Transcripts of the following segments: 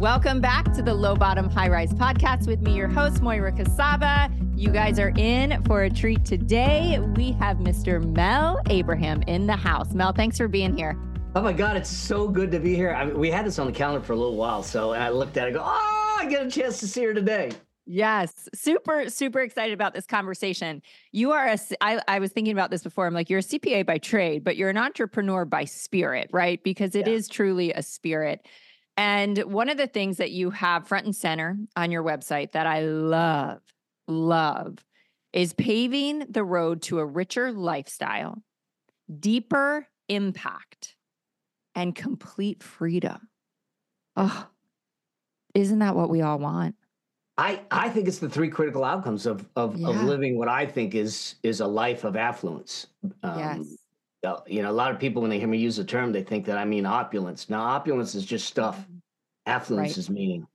Welcome back to the Low Bottom High Rise podcast with me, your host, Moira Casaba. You guys are in for a treat today. We have Mr. Mel Abraham in the house. Mel, thanks for being here. Oh my God, it's so good to be here. I mean, we had this on the calendar for a little while, so I looked at it, go, oh, I get a chance to see her today. Yes, super, super excited about this conversation. You are a, I, I was thinking about this before. I'm like, you're a CPA by trade, but you're an entrepreneur by spirit, right? Because it yeah. is truly a spirit. And one of the things that you have front and center on your website that I love, love is paving the road to a richer lifestyle, deeper impact, and complete freedom. Oh, isn't that what we all want? I, I think it's the three critical outcomes of of, yeah. of living what I think is is a life of affluence. Um, yes you know, a lot of people when they hear me use the term, they think that I mean opulence. Now, opulence is just stuff. Mm-hmm. Affluence right. is meaning.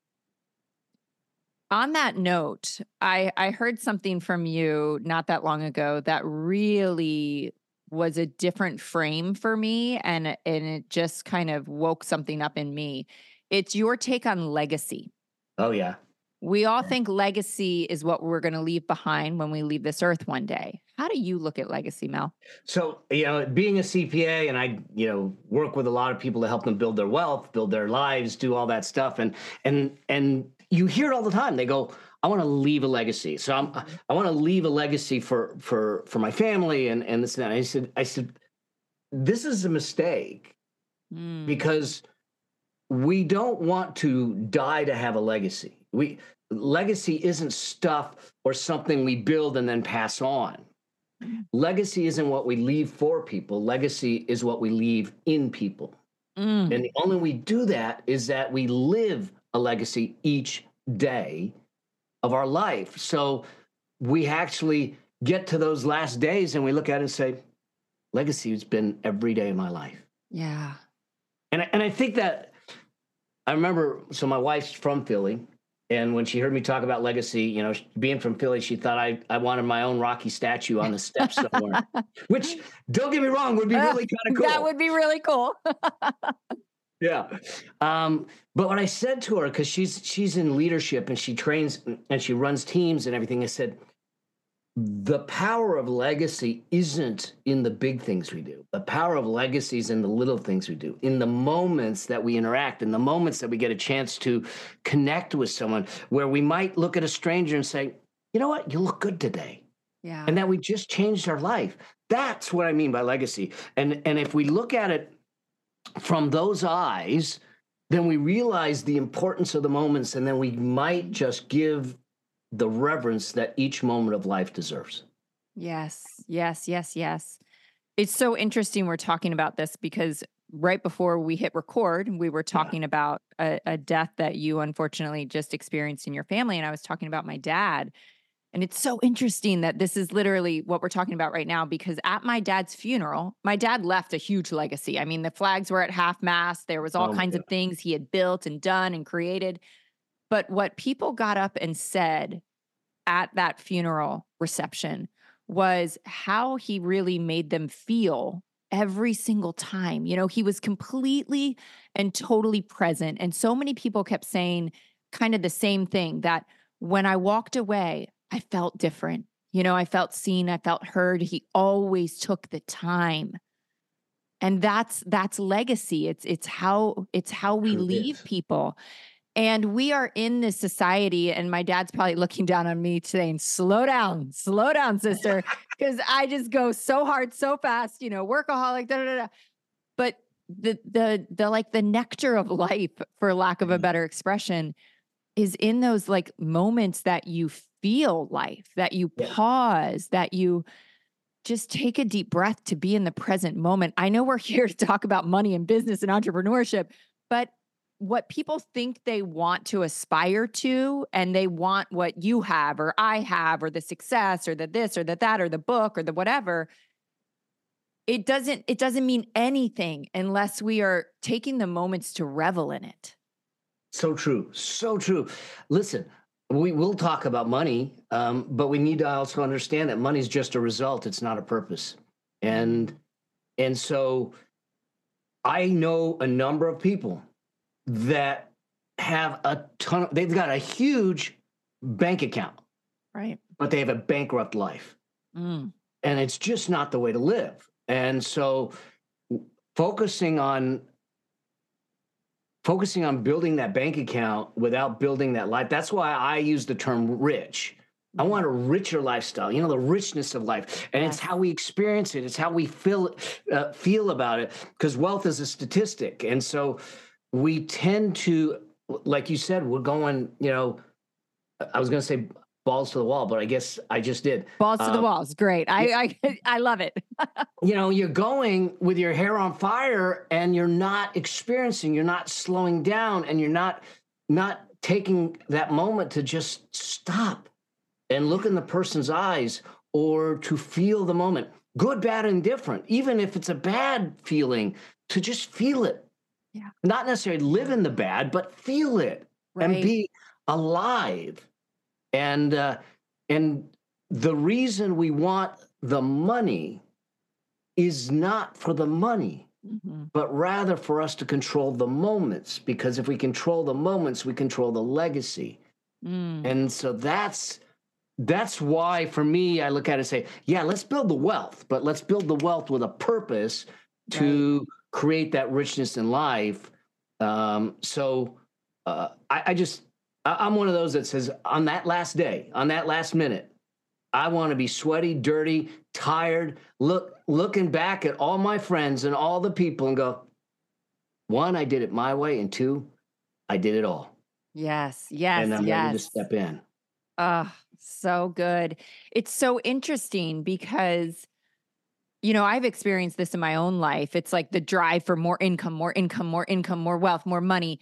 On that note, I I heard something from you not that long ago that really was a different frame for me and and it just kind of woke something up in me. It's your take on legacy. Oh yeah. We all think legacy is what we're going to leave behind when we leave this earth one day. How do you look at legacy, Mel? So, you know, being a CPA and I, you know, work with a lot of people to help them build their wealth, build their lives, do all that stuff and and and you hear it all the time. They go, I want to leave a legacy. So I'm I want to leave a legacy for for for my family and and this and that. I said I said this is a mistake mm. because we don't want to die to have a legacy we legacy isn't stuff or something we build and then pass on. Legacy isn't what we leave for people. Legacy is what we leave in people. Mm. And the only way we do that is that we live a legacy each day of our life. So we actually get to those last days and we look at it and say, legacy has been every day of my life. Yeah. And I, and I think that I remember, so my wife's from Philly and when she heard me talk about legacy, you know, being from Philly, she thought I, I wanted my own Rocky statue on the steps somewhere, which don't get me wrong, would be really kind of cool. That would be really cool. yeah. Um, but what I said to her, because she's she's in leadership and she trains and she runs teams and everything, I said, the power of legacy isn't in the big things we do. The power of legacy is in the little things we do, in the moments that we interact, in the moments that we get a chance to connect with someone where we might look at a stranger and say, you know what, you look good today. Yeah. And that we just changed our life. That's what I mean by legacy. And and if we look at it from those eyes, then we realize the importance of the moments and then we might just give the reverence that each moment of life deserves. Yes, yes, yes, yes. It's so interesting we're talking about this because right before we hit record, we were talking yeah. about a, a, death that you unfortunately just experienced in your family. And I was talking about my dad. And it's so interesting that this is literally what we're talking about right now because at my dad's funeral, my dad left a huge legacy. I mean, the flags were at half mast, there was all oh, kinds yeah. of things he had built and done and created. But what people got up and said at that funeral reception was how he really made them feel every single time. You know, he was completely and totally present. And so many people kept saying kind of the same thing that when I walked away, I felt different. You know, I felt seen, I felt heard. He always took the time. And that's that's legacy. It's it's how it's how we leave people. And we are in this society, and my dad's probably looking down on me saying, Slow down, slow down, sister. Because I just go so hard, so fast, you know, workaholic, da da da. But the the the like the nectar of life, for lack of a mm. better expression, is in those like moments that you feel life, that you pause, that you just take a deep breath to be in the present moment. I know we're here to talk about money and business and entrepreneurship, but what people think they want to aspire to and they want what you have or I have or the success or the this or the that or the book or the whatever it doesn't it doesn't mean anything unless we are taking the moments to revel in it. So true so true. Listen we will talk about money um, but we need to also understand that money is just a result it's not a purpose. And and so i know a number of people that have a ton of, they've got a huge bank account, Right. but they have a bankrupt life. Mm. And it's just not the way to live. And so focusing on focusing on building that bank account without building that life. That's why I use the term rich. I want a richer lifestyle, you know, the richness of life. And it's how we experience it, it's how we feel uh, feel about it because wealth is a statistic. And so we tend to like you said, we're going, you know, I was going to say balls to the wall, but I guess I just did. Balls to the Um, walls. Great. I, I I love it. you know you're going with your hair on fire and you're not experiencing you're not slowing down and you're not not taking that moment to just stop and look in the person's eyes or to feel the moment good bad and different even if it's a bad feeling to just feel it Yeah. not necessarily live in the bad but feel it and be alive and uh, and the reason we want the money is not for the money Mhm. but rather for us to control the moments because if we control the moments we control the legacy Mm. and so that's that's why for me i look at it and say yeah let's build the wealth but let's build the wealth with a purpose to create that richness in life um, so uh, I, I just I, i'm one of those that says on that last day on that last minute i want to be sweaty dirty tired look looking back at all my friends and all the people and go one i did it my way and two i did it all Yes. Yes. and i'm ready to step in Oh, so good. It's so interesting because, you know, I've experienced this in my own life. It's like the drive for more income, more income, more income, more wealth, more money.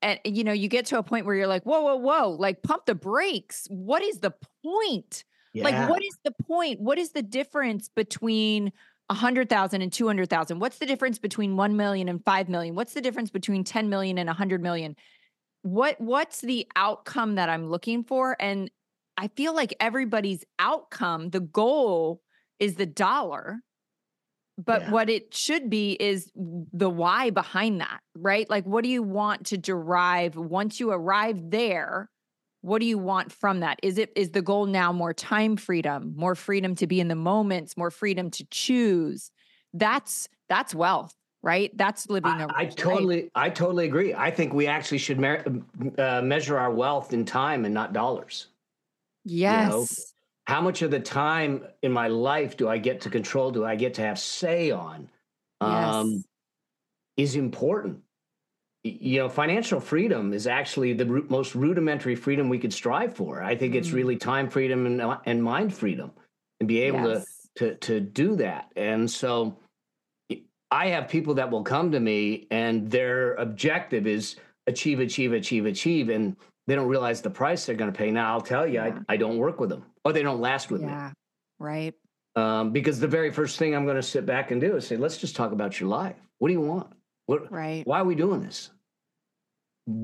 And, you know, you get to a point where you're like, whoa, whoa, whoa, like pump the brakes. What is the point? yeah. Like, what is the point? What is the difference between a hundred thousand and two hundred thousand? What's the difference between one million and five million? What's the difference between 10 million and a hundred million? What what's the outcome that I'm looking for? And I feel like everybody's outcome, the goal is the dollar. But Yeah. what it should be is the why behind that, right? Like, what do you want to derive once you arrive there? What do you want from that? Is it is the goal now more time freedom, more freedom to be in the moments, more freedom to choose? That's that's wealth, right? That's living I, a I rich life. totally, I totally agree. I think we actually should mer- uh, measure our wealth in time and not dollars. yes. How much of the time in my life do I get to control? Do I get to have say on? Um, yes. is important. You know, financial freedom is actually the most rudimentary freedom we could strive for. I think it's Mm. really time freedom and, uh, and mind freedom, and be able to to to do that. And so I have people that will come to me and their objective is achieve, achieve, achieve, achieve, and they don't realize the price they're going to pay. Now I'll tell you, Yeah. I, I don't work with them, or they don't last with Yeah. Right. um, because the very first thing I'm going to sit back and do is say, let's just talk about your life. What do you want? What? Right. Why are we doing this?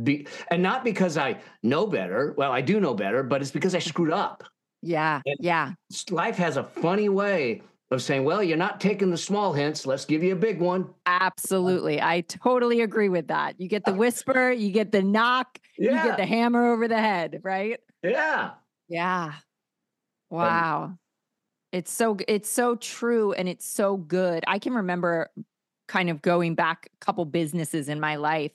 Be, and not because I know better. Well, I do know better, but it's because I screwed up. Yeah. And- Yeah. life has a funny way of saying, well, you're not taking the small hints. Let's give you a big one. Absolutely. I totally agree with that. You get the whisper, you get the knock, you get the hammer over the head, right? Yeah. Yeah. Wow. It's so it's so true and it's so good. I can remember kind of going back a couple businesses in my life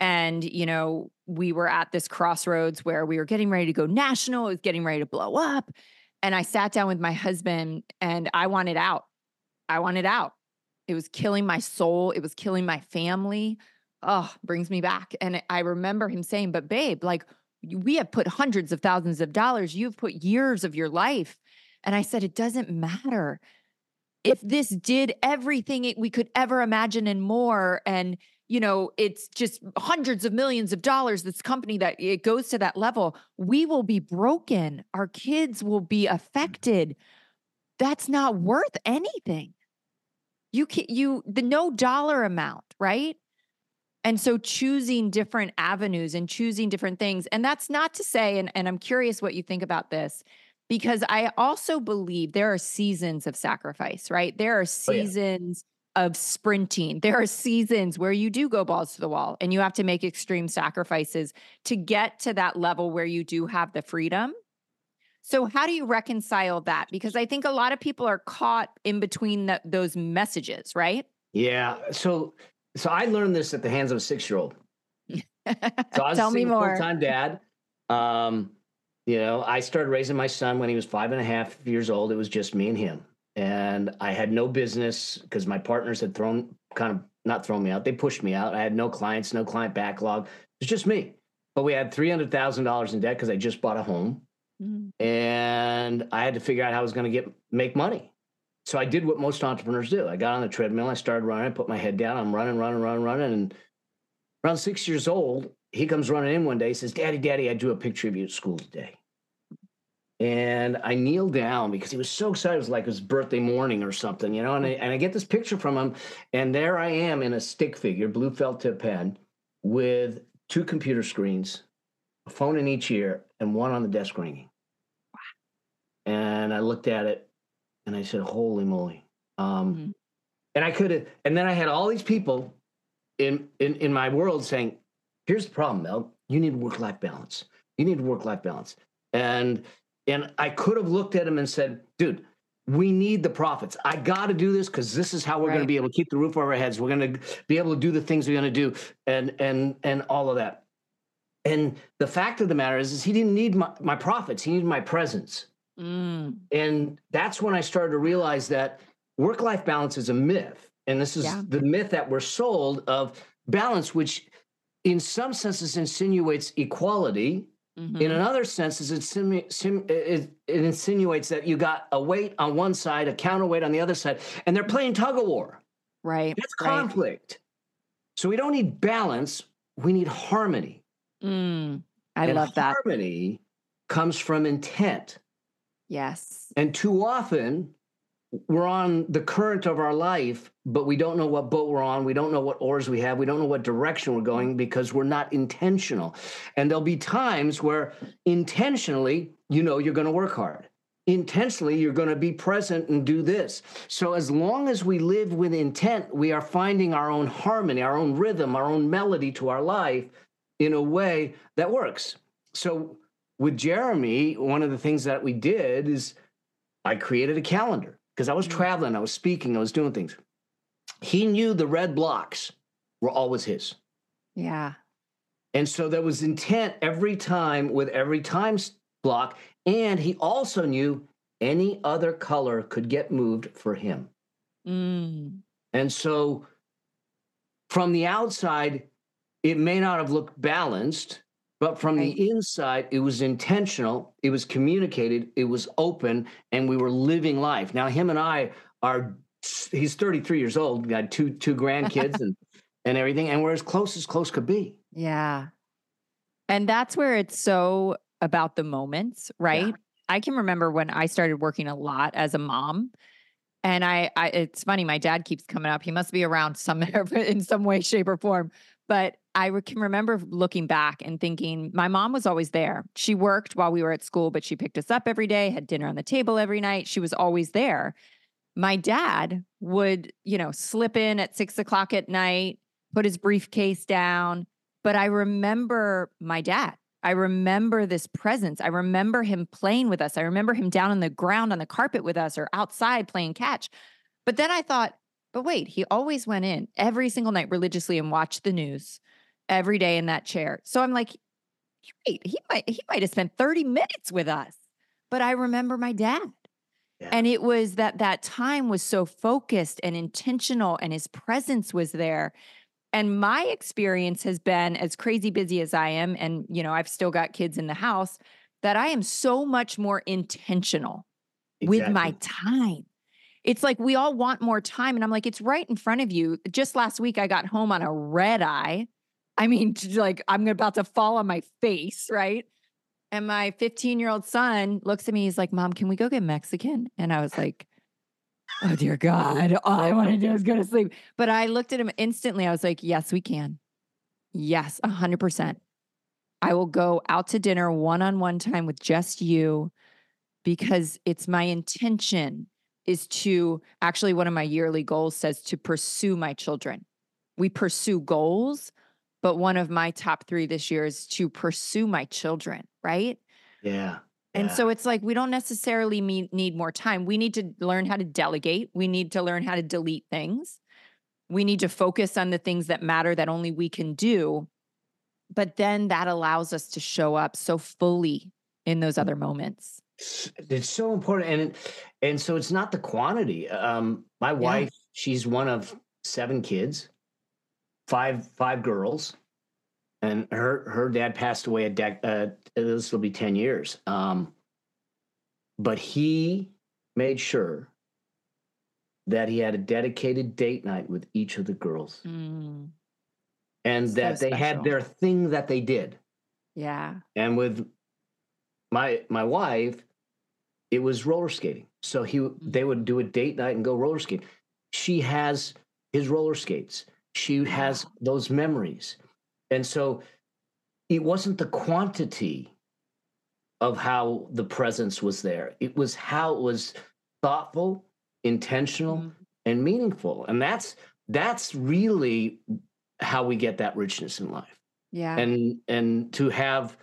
and you know, we were at this crossroads where we were getting ready to go national, it was getting ready to blow up. And I sat down with my husband and I wanted out. I wanted out. It was killing my soul, it was killing my family. Oh, brings me back. And I remember him saying, "But babe, like we have put hundreds of thousands of dollars. You've put years of your life. And I said, it doesn't matter. If this did everything we could ever imagine and more, and you know, it's just hundreds of millions of dollars, this company that it goes to that level, we will be broken. Our kids will be affected. That's not worth anything. You can you the no dollar amount, right? And so choosing different avenues and choosing different things. And that's not to say, and, and I'm curious what you think about this, because I also believe there are seasons of sacrifice, right? There are Oh, yeah. seasons of sprinting. There are seasons where you do go balls to the wall and you have to make extreme sacrifices to get to that level where you do have the freedom. So, how do you reconcile that? Because I think a lot of people are caught in between the, those messages, right? Yeah. So, so I learned this at the hands of a six year old. So I was Tell me more. Full time dad. Um, you know, I started raising my son when he was five and a half years old. It was just me and him, and I had no business because my partners had thrown kind of not thrown me out. They pushed me out. I had no clients, no client backlog. It was just me. But we had three hundred thousand dollars in debt because I just bought a home, Mm. and I had to figure out how I was going to get make money. So I did what most entrepreneurs do. I got on the treadmill. I started running. I put my head down. I'm running, running, running, running, and around six years old, he comes running in one day. He says, "Daddy, Daddy, I drew a picture of you at school today." And I kneel down because he was so excited. It was like his birthday morning or something, you know. And I, and I get this picture from him, and there I am in a stick figure, blue felt tip pen, with two computer screens, a phone in each ear, and one on the desk ringing. And I looked at it, and I said, "Holy moly!" Um, Mhm. And I could have, and then I had all these people in in in my world saying, "Here's the problem, Mel. You need work life balance. You need work life balance." And and I could have looked at him and said, "Dude, we need the profits. I got to do this because this is how we're going to be able to keep the roof over our heads. We're going to be able to do the things we're going to do, and and and all of that." And the fact of the matter is, is he didn't need my, my profits. He needed my presence. Mm. And that's when I started to realize that work life balance is a myth. And this is Yeah. the myth that we're sold of balance, which in some senses insinuates equality. Mhm. In another senses, it, simu- sim- it, it insinuates that you got a weight on one side, a counterweight on the other side, and they're playing tug of war. right. That's right. conflict. So we don't need balance, we need harmony. Mm. I and love that. Harmony comes from intent. Yes. And too often, we're on the current of our life, but we don't know what boat we're on. We don't know what oars we have. We don't know what direction we're going mm-hmm. because we're not intentional. And there'll be times where intentionally, you know, you're going to work hard. Intentionally, you're going to be present and do this. So, as long as we live with intent, we are finding our own harmony, our own rhythm, our own melody to our life in a way that works. So, with Jeremy, one of the things that we did is I created a calendar because I was Mm. traveling, I was speaking, I was doing things. He knew the red blocks were always his. Yeah. And so there was intent every time with every time block. And he also knew any other color could get moved for him. Mm. And so from the outside, it may not have looked balanced, but from Right. the inside, it was intentional, it was communicated, it was open, and we were living life. Now, him and I are, he's 33 years old, got two two grandkids and, and everything, and we're as close as close could be. Yeah. And that's where it's so about the moments, right? I can remember when I started working a lot as a mom. And I, I it's funny, my dad keeps coming up. He must be around some in some way, shape, or form. But I can remember looking back and thinking, my mom was always there. She worked while we were at school, but she picked us up every day, had dinner on the table every night. She was always there. My dad would, you know, slip in at six o'clock at night, put his briefcase down. But I remember my dad. I remember this presence. I remember him playing with us. I remember him down on the ground on the carpet with us or outside playing catch. But then I thought, but wait, he always went in every single night religiously and watched the news every day in that chair. So I'm like, wait, he might he might have spent 30 minutes with us. But I remember my dad. Yeah. And it was that that time was so focused and intentional and his presence was there. And my experience has been as crazy busy as I am and you know, I've still got kids in the house that I am so much more intentional with my time. It's like we all want more time. And I'm like, it's right in front of you. Just last week, I got home on a red eye. I mean, like I'm about to fall on my face, right? And my 15 year old son looks at me. He's like, Mom, can we go get Mexican? And I was like, Oh, dear God. All I want to do is go to sleep. But I looked at him instantly. I was like, Yes, we can. Yes, 100%. I will go out to dinner one on one time with just you because it's my intention is to actually one of my yearly goals says to pursue my children. We pursue goals, but one of my top 3 this year is to pursue my children, right? Yeah. And yeah. so it's like we don't necessarily mean, need more time. We need to learn how to delegate. We need to learn how to delete things. We need to focus on the things that matter that only we can do. But then that allows us to show up so fully in those mm. other moments. It's so important, and and so it's not the quantity. Um, my Yeah. wife, she's one of seven kids, five five girls, and her her dad passed away a dec. Uh, this will be ten years. Um, but he made sure that he had a dedicated date night with each of the girls, Mm, and that they had their thing that they did. Yeah. And with my my wife, it was roller skating. So he they would do a date night and go roller skating. She has his roller skates. She has those memories. And so it wasn't the quantity of how the presence was there. It was how it was thoughtful, intentional, Mhm. and meaningful. And that's that's really how we get that richness in life Yeah. and and to have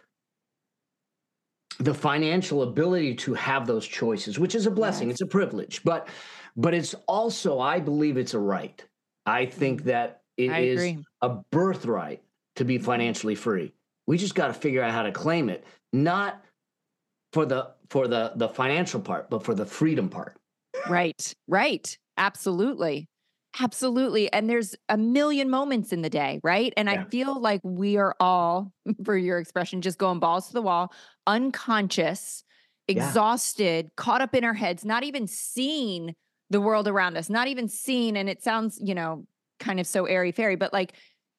the financial ability to have those choices which is a blessing Yes. it's a privilege but but it's also i believe it's a right i think Mhm. that it I is agree. a birthright to be financially free we just got to figure out how to claim it not for the for the the financial part but for the freedom part Right. Right. Absolutely. Absolutely. And there's a million moments in the day, right? And I feel like we are all, for your expression, just going balls to the wall, unconscious, Yeah. exhausted, caught up in our heads, not even seeing the world around us, not even seeing, and it sounds, you know, kind of so airy fairy, but like,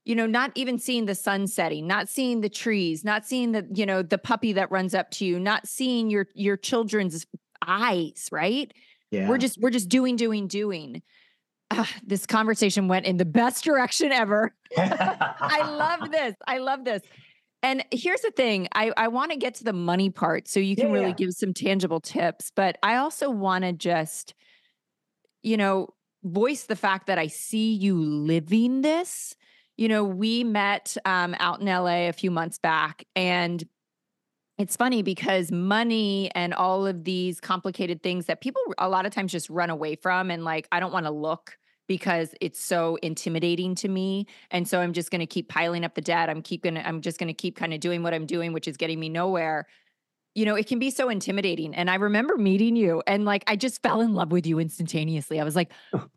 you know, not even seeing the sun setting, not seeing the trees, not seeing the, you know, the puppy that runs up to you, not seeing your your children's eyes, right? yeah We're just we're just doing, doing, doing. Ah, this conversation went in the best direction ever. I love this. I love this. And here's the thing. I, I want to get to the money part so you can Yeah, really yeah. give some tangible tips. But I also want to just, you know, voice the fact that I see you living this. You know, we met um, out in LA a few months back, and it's funny because money and all of these complicated things that people a lot of times just run away from and like I don't want to look because it's so intimidating to me and so I'm just going to keep piling up the debt. I'm keep going to I'm just going to keep kind of doing what I'm doing which is getting me nowhere. You know, it can be so intimidating and I remember meeting you and like I just fell in love with you instantaneously. I was like,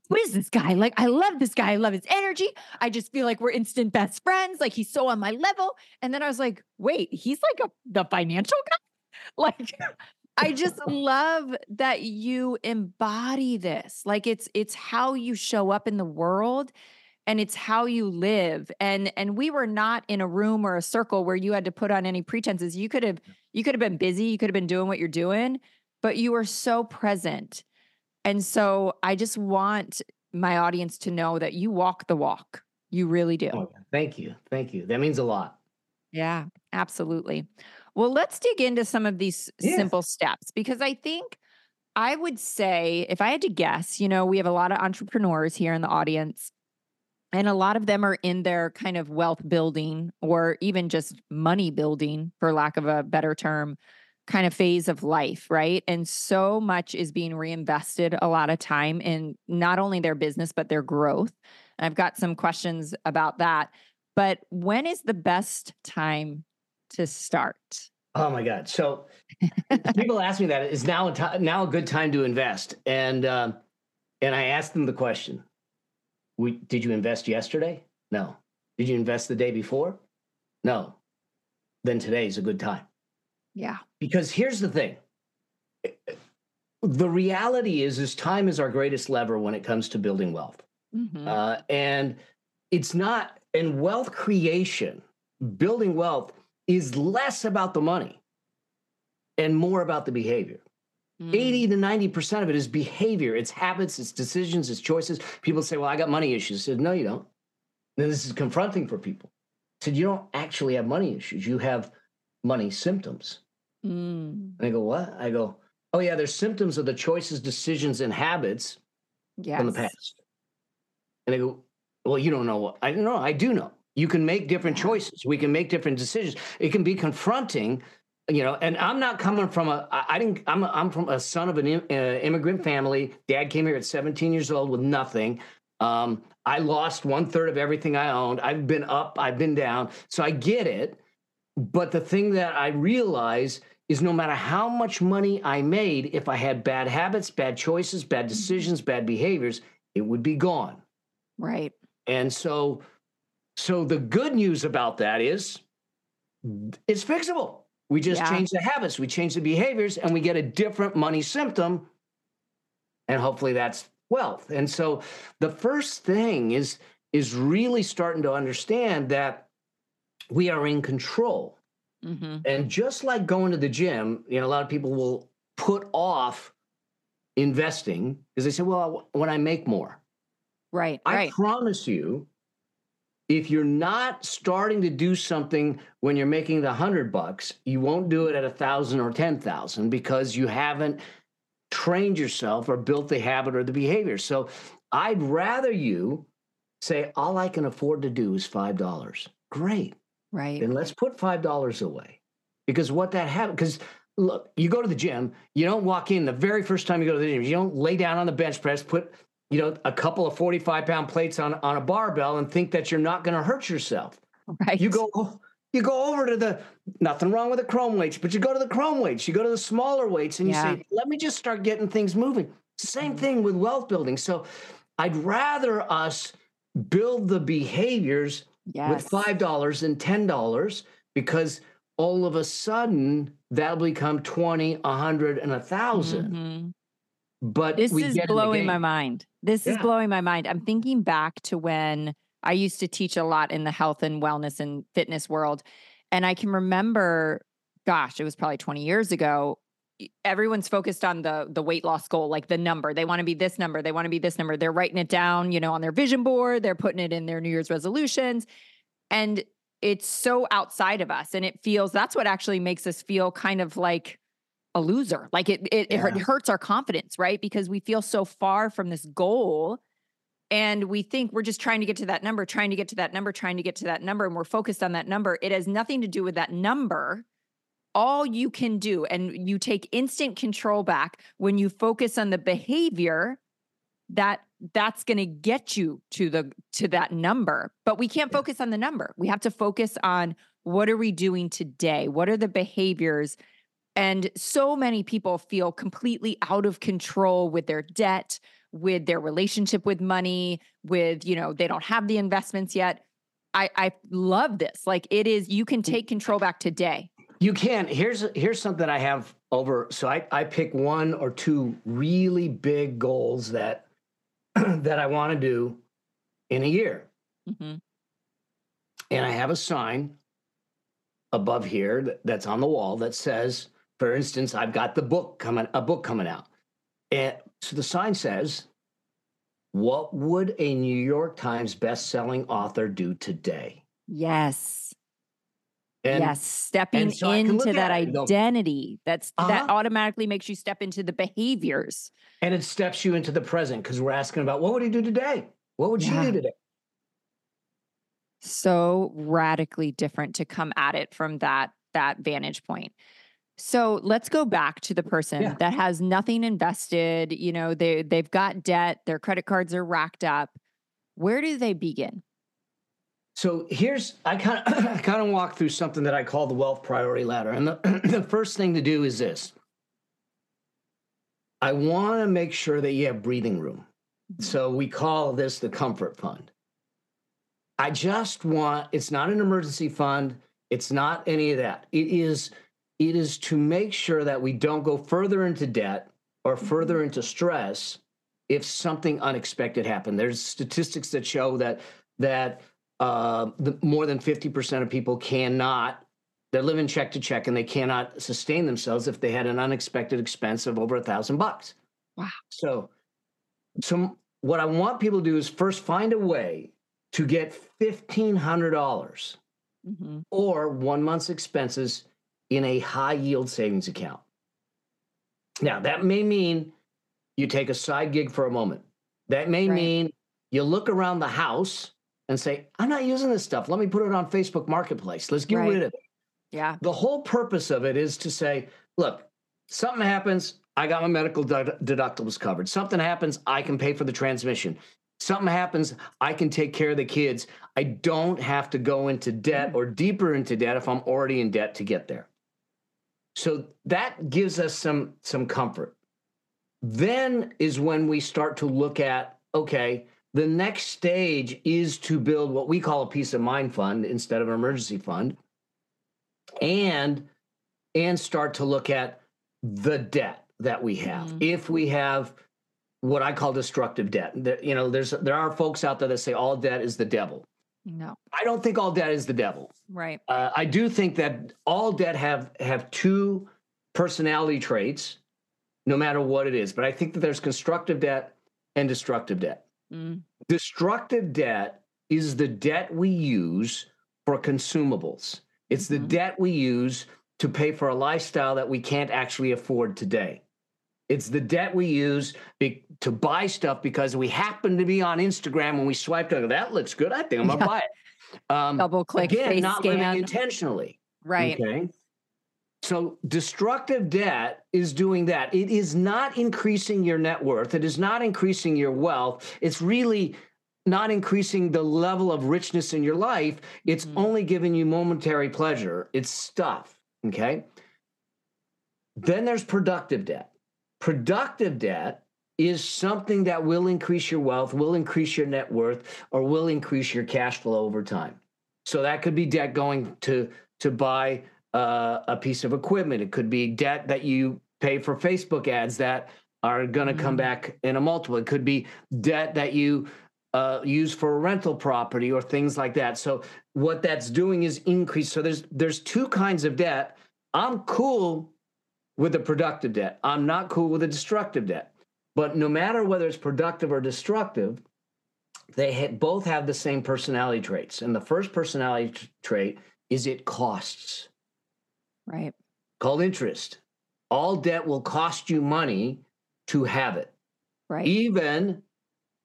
"What is this guy? Like I love this guy. I love his energy. I just feel like we're instant best friends. Like he's so on my level." And then I was like, "Wait, he's like a the financial guy?" like i just love that you embody this like it's it's how you show up in the world and it's how you live and and we were not in a room or a circle where you had to put on any pretenses. You could have you could have been busy you could have been doing what you're doing but you were so present and so i just want my audience to know that you walk the walk. You really do. Oh, thank you. Thank you. That means a lot. Yeah, absolutely. Well, let's dig into some of these Yeah. simple steps because I think I would say, if I had to guess, you know, we have a lot of entrepreneurs here in the audience, and a lot of them are in their kind of wealth building or even just money building, for lack of a better term, kind of phase of life, right? And so much is being reinvested a lot of time in not only their business, but their growth. And I've got some questions about that. But when is the best time to start? Oh my God! So people ask me that is now a ti- now a good time to invest, and um, and I asked them the question: we, Did you invest yesterday? No. Did you invest the day before? No. Then today is a good time Yeah. because here's the thing: the reality is, is time is our greatest lever when it comes to building wealth. Mhm. Uh, and it's not, and wealth creation, building wealth is less about the money and more about the behavior. Mm. 80 to 90% of it is behavior, it's habits, it's decisions, it's choices. People say, Well, I got money issues. I said, No, you don't. Then this is confronting for people. I said, You don't actually have money issues, you have money symptoms. Mm. And I go, What? I go, oh yeah, they're symptoms of the choices, decisions, and habits yes. from the past. And they go, well, you don't know what I don't know. I do know. You can make different choices. We can make different decisions. It can be confronting, you know. And I'm not coming from a i didn't. I'm. A, I'm from a son of an uh, immigrant family. Dad came here at 17 years old with nothing. Um, I lost one third of everything I owned. I've been up. I've been down. So I get it. But the thing that I realize is no matter how much money I made, if I had bad habits, bad choices, bad mm-hmm. decisions, bad behaviors, it would be gone. Right. And so so the good news about that is it's fixable. We just yeah. change the habits, we change the behaviors, and we get a different money symptom. And hopefully that's wealth. And so the first thing is is really starting to understand that we are in control. Mm-hmm. And just like going to the gym, you know, a lot of people will put off investing because they say, well, when I make more. Right. I right. promise you, if you're not starting to do something when you're making the hundred bucks, you won't do it at a thousand or ten thousand because you haven't trained yourself or built the habit or the behavior. So I'd rather you say, all I can afford to do is five dollars. Great. Right. Then let's put five dollars away. Because what that happens, because look, you go to the gym, you don't walk in the very first time you go to the gym, you don't lay down on the bench press, put you know, a couple of 45 pound plates on, on a barbell and think that you're not going to hurt yourself. Right. You go, you go over to the, nothing wrong with the chrome weights, but you go to the chrome weights, you go to the smaller weights and you yeah. say, let me just start getting things moving. Same mm-hmm. thing with wealth building. So I'd rather us build the behaviors yes. with $5 and $10 because all of a sudden that'll become 20, 100, and a 1000 mm-hmm. But this is blowing my mind. This yeah. is blowing my mind. I'm thinking back to when I used to teach a lot in the health and wellness and fitness world. And I can remember, gosh, it was probably 20 years ago. Everyone's focused on the the weight loss goal, like the number. They want to be this number. They want to be this number. They're writing it down, you know, on their vision board. They're putting it in their New Year's resolutions. And it's so outside of us. And it feels that's what actually makes us feel kind of like a loser. Like it, it, yeah. it hurts our confidence, right? Because we feel so far from this goal and we think we're just trying to get to that number, trying to get to that number, trying to get to that number, and we're focused on that number. It has nothing to do with that number. All you can do, and you take instant control back when you focus on the behavior that that's going to get you to the to that number but we can't focus on the number we have to focus on what are we doing today what are the behaviors and so many people feel completely out of control with their debt, with their relationship with money, with, you know, they don't have the investments yet. I, I love this. Like it is, you can take control back today. You can. Here's here's something I have over. So I, I pick one or two really big goals that that I want to do in a year. Mm-hmm. And I have a sign above here that, that's on the wall that says for instance, I've got the book coming, a book coming out. And so the sign says, What would a New York Times best-selling author do today? Yes. And, yes, stepping so into that identity. That's uh-huh. that automatically makes you step into the behaviors. And it steps you into the present because we're asking about what would he do today? What would yeah. you do today? So radically different to come at it from that that vantage point. So let's go back to the person yeah. that has nothing invested. You know, they they've got debt, their credit cards are racked up. Where do they begin? So here's I kind of I kind of walk through something that I call the wealth priority ladder. And the, the first thing to do is this. I want to make sure that you have breathing room. Mm-hmm. So we call this the comfort fund. I just want it's not an emergency fund, it's not any of that. It is it is to make sure that we don't go further into debt or mm-hmm. further into stress if something unexpected happened. There's statistics that show that that uh, the, more than 50% of people cannot they're living check to check and they cannot sustain themselves if they had an unexpected expense of over a thousand bucks. Wow. So, so what I want people to do is first find a way to get fifteen hundred dollars mm-hmm. or one month's expenses in a high yield savings account. Now, that may mean you take a side gig for a moment. That may Right. mean you look around the house and say, I'm not using this stuff. Let me put it on Facebook Marketplace. Let's get Right. rid of it. Yeah. The whole purpose of it is to say, look, something happens, I got my medical dedu- deductibles covered. Something happens, I can pay for the transmission. Something happens, I can take care of the kids. I don't have to go into debt mm-hmm. or deeper into debt if I'm already in debt to get there. So that gives us some some comfort. Then is when we start to look at okay, the next stage is to build what we call a peace of mind fund instead of an emergency fund and and start to look at the debt that we have Mhm. if we have what i call destructive debt you know there's there are folks out there that say all debt is the devil No. i don't think all debt is the devil Right. uh, i do think that all debt have have two personality traits no matter what it is but i think that there's constructive debt and destructive debt Mm. destructive debt is the debt we use for consumables. It's the Mhm. debt we use to pay for a lifestyle that we can't actually afford today. It's the debt we use be, to buy stuff because we happen to be on Instagram and we swiped on that looks good. I think I'm gonna Yeah. buy it. Um, Double click again, not scan. living intentionally. right. Okay. So destructive debt is doing that. It is not increasing your net worth. It is not increasing your wealth. It's really not increasing the level of richness in your life. It's Mhm. only giving you momentary pleasure. It's stuff. Okay. Then there's productive debt. Productive debt is something that will increase your wealth, will increase your net worth, or will increase your cash flow over time. So that could be debt going to to buy uh, a piece of equipment. It could be debt that you pay for Facebook ads that are going to come Mhm. back in a multiple. It could be debt that you uh, use for a rental property or things like that. So what that's doing is increase. So there's there's two kinds of debt. I'm cool with the productive debt. I'm not cool with the destructive debt. But no matter whether it's productive or destructive, they both have the same personality traits. And the first personality t- trait is it costs, Right. called interest. All debt will cost you money to have it. Right. Even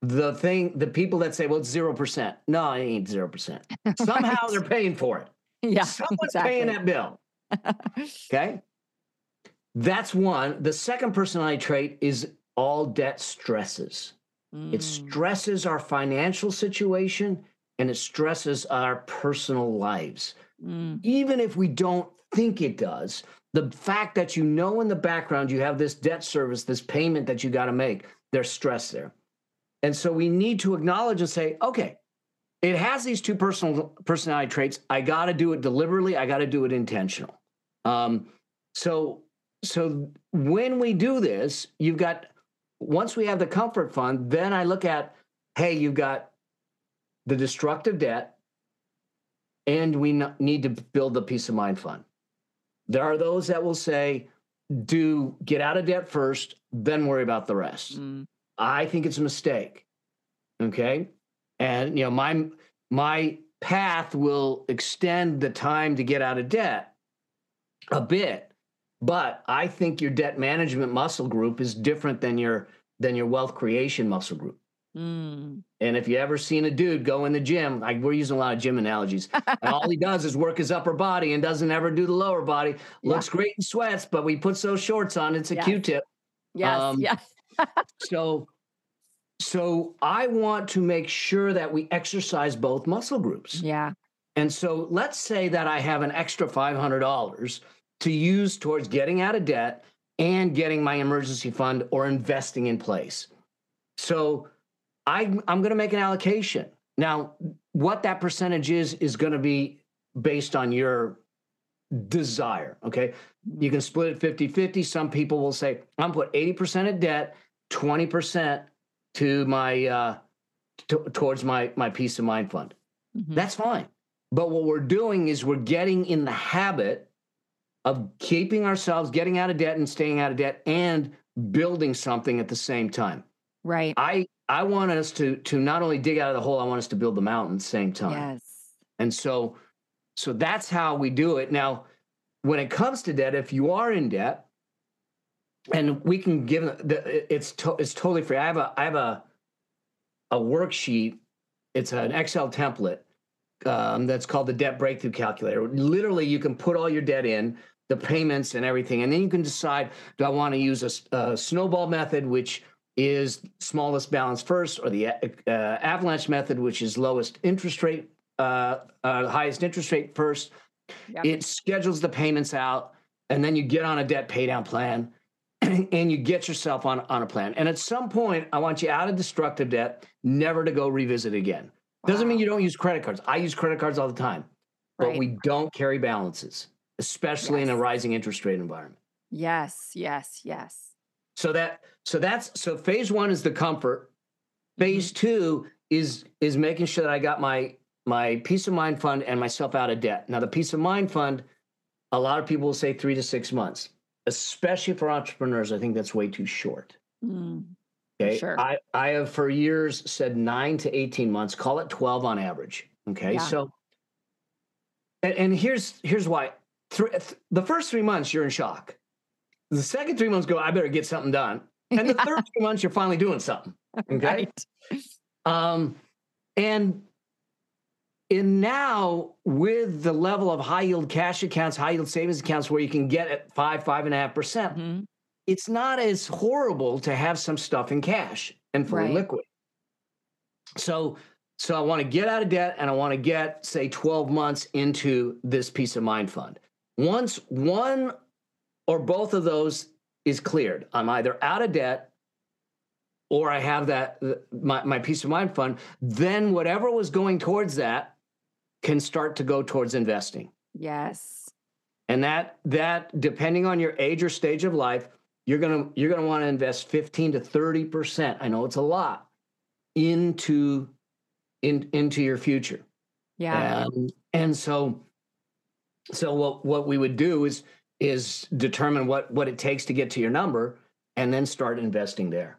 the thing, the people that say, well, it's 0%. No, it ain't 0%. Somehow Right. they're paying for it. Yeah. Someone's paying that bill. Okay. That's one. The second personality trait is all debt stresses. It Mm. stresses our financial situation and it stresses our personal lives. Mm. Even if we don't think it does, the fact that you know in the background you have this debt service, this payment that you got to make, there's stress there. And so we need to acknowledge and say, okay, it has these two personal personality traits. I got to do it deliberately. I got to do it intentional. Um, so, so when we do this, you've got once we have the comfort fund, then I look at, hey, you've got the destructive debt, and we need to build the peace of mind fund. There are those that will say, do get out of debt first, then worry about the rest. Mm. I think it's a mistake. Okay. And you know, my my path will extend the time to get out of debt a bit, but I think your debt management muscle group is different than your than your wealth creation muscle group. Mm. And if you ever seen a dude go in the gym, like we're using a lot of gym analogies, and all he does is work his upper body and doesn't ever do the lower body. Yeah. Looks great in sweats, but we put those shorts on. It's a Yes. Q-tip. Yes. Um, yes. So, so I want to make sure that we exercise both muscle groups. Yeah. And so let's say that I have an extra $500 to use towards getting out of debt and getting my emergency fund or investing in place. So I, I'm going to make an allocation. Now, what that percentage is, is going to be based on your desire. Okay. You can split it 50 50. Some people will say, I'm put 80% of debt, 20% to my, uh, t- towards my, my peace of mind fund. Mhm. That's fine. But what we're doing is we're getting in the habit of keeping ourselves getting out of debt and staying out of debt and building something at the same time. right. I I want us to to not only dig out of the hole, I want us to build the mountain at the same time. Yes. And so so that's how we do it. Now, when it comes to debt, if you are in debt, and we can give the, it's to, it's totally free. I have a I have a a worksheet. It's an Excel template um, that's called the debt breakthrough calculator. Literally, you can put all your debt in, the payments and everything, and then you can decide: do I want to use a, a snowball method, which is smallest balance first, or the uh, avalanche method, which is lowest interest rate, uh, uh, highest interest rate first. Yep. It schedules the payments out, and then you get on a debt paydown plan, and you get yourself on on a plan. And at some point, I want you out of destructive debt, never to go revisit again. Wow. Doesn't mean you don't use credit cards. I use credit cards all the time, right. but we don't carry balances, especially yes. in a rising interest rate environment. Yes, yes, yes. So that so that's so phase one is the comfort. Phase mm-hmm. two is is making sure that I got my my peace of mind fund and myself out of debt. Now the peace of mind fund, a lot of people will say three to six months, especially for entrepreneurs. I think that's way too short. Mm. Okay. Sure. I, I have for years said nine to 18 months, call it 12 on average. Okay. Yeah. So, and, and, here's, here's why Th- the first three months you're in shock. The second three months go, I better get something done. And the yeah. third three months you're finally doing something. Okay. Right. Um, and in now with the level of high yield cash accounts, high yield savings accounts where you can get at five, five and a half percent, mm-hmm it's not as horrible to have some stuff in cash and fully right. liquid. So, so I want to get out of debt and I want to get, say, 12 months into this peace of mind fund. Once one or both of those is cleared, I'm either out of debt or I have that my, my peace of mind fund, then whatever was going towards that can start to go towards investing. Yes. And that that depending on your age or stage of life, you're gonna you're gonna want to invest 15 to 30 percent. I know it's a lot into in into your future. Yeah. And, and so so what what we would do is is determine what what it takes to get to your number and then start investing there.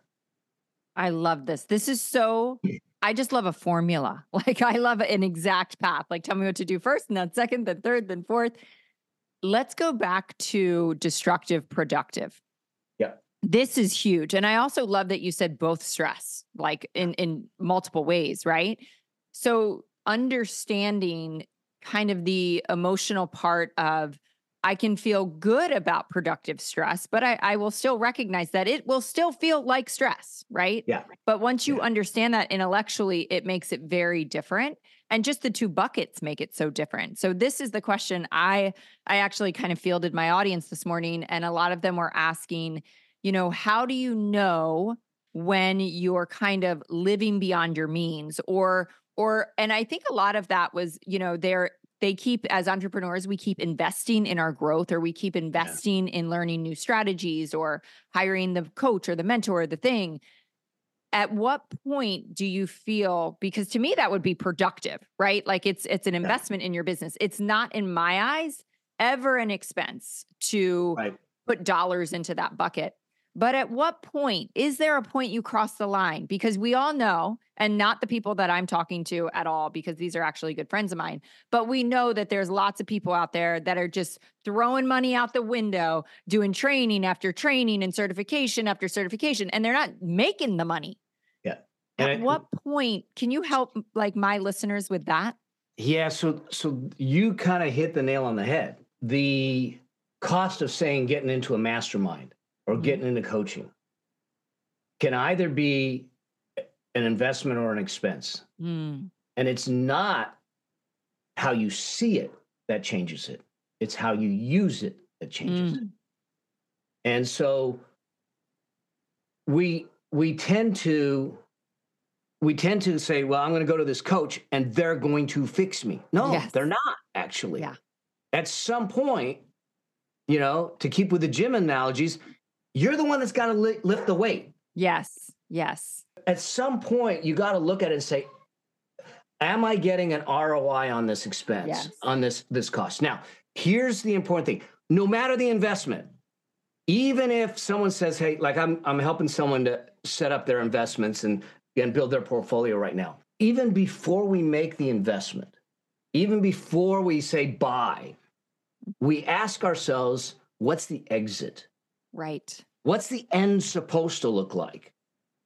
I love this. This is so I just love a formula. Like I love an exact path. Like tell me what to do first and then second, then third, then fourth. Let's go back to destructive productive Yeah. this is huge and i also love that you said both stress like in in multiple ways right so understanding kind of the emotional part of i can feel good about productive stress but i, I will still recognize that it will still feel like stress right? Yeah. But once you yeah. understand that intellectually it makes it very different and just the two buckets make it so different. So this is the question i i actually kind of fielded my audience this morning and a lot of them were asking you know, how do you know when you're kind of living beyond your means or or and I think a lot of that was, you know, they're they keep as entrepreneurs we keep investing in our growth or we keep investing yeah. in learning new strategies or hiring the coach or the mentor or the thing at what point do you feel because to me that would be productive right like it's it's an investment yeah. in your business it's not in my eyes ever an expense to right. put dollars into that bucket but at what point is there a point you cross the line? Because we all know, and not the people that I'm talking to at all, because these are actually good friends of mine, but we know that there's lots of people out there that are just throwing money out the window, doing training after training and certification after certification, and they're not making the money. Yeah. And at I, what point can you help like my listeners with that? Yeah. So, so you kind of hit the nail on the head. The cost of saying getting into a mastermind or mm-hmm. getting into coaching can either be an investment or an expense. Mm. And it's not how you see it that changes it, it's how you use it that changes mm. it. And so we we tend to we tend to say, well, I'm going to go to this coach and they're going to fix me. No, yes. they're not actually. Yeah. At some point, you know, to keep with the gym analogies, you're the one that's got to li- lift the weight. Yes. Yes. At some point, you got to look at it and say, am I getting an ROI on this expense, yes. on this this cost? Now, here's the important thing. No matter the investment, even if someone says, "Hey, like I'm I'm helping someone to set up their investments and and build their portfolio right now." Even before we make the investment, even before we say buy, we ask ourselves, "What's the exit?" Right. What's the end supposed to look like?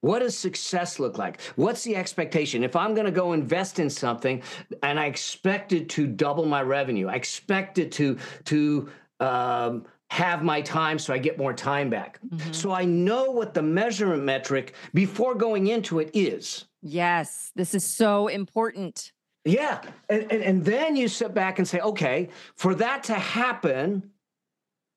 What does success look like? What's the expectation? If I'm going to go invest in something and I expect it to double my revenue, I expect it to to um, have my time so I get more time back. Mm-hmm. So I know what the measurement metric before going into it is. Yes, this is so important. Yeah. And, and, and then you sit back and say, okay, for that to happen,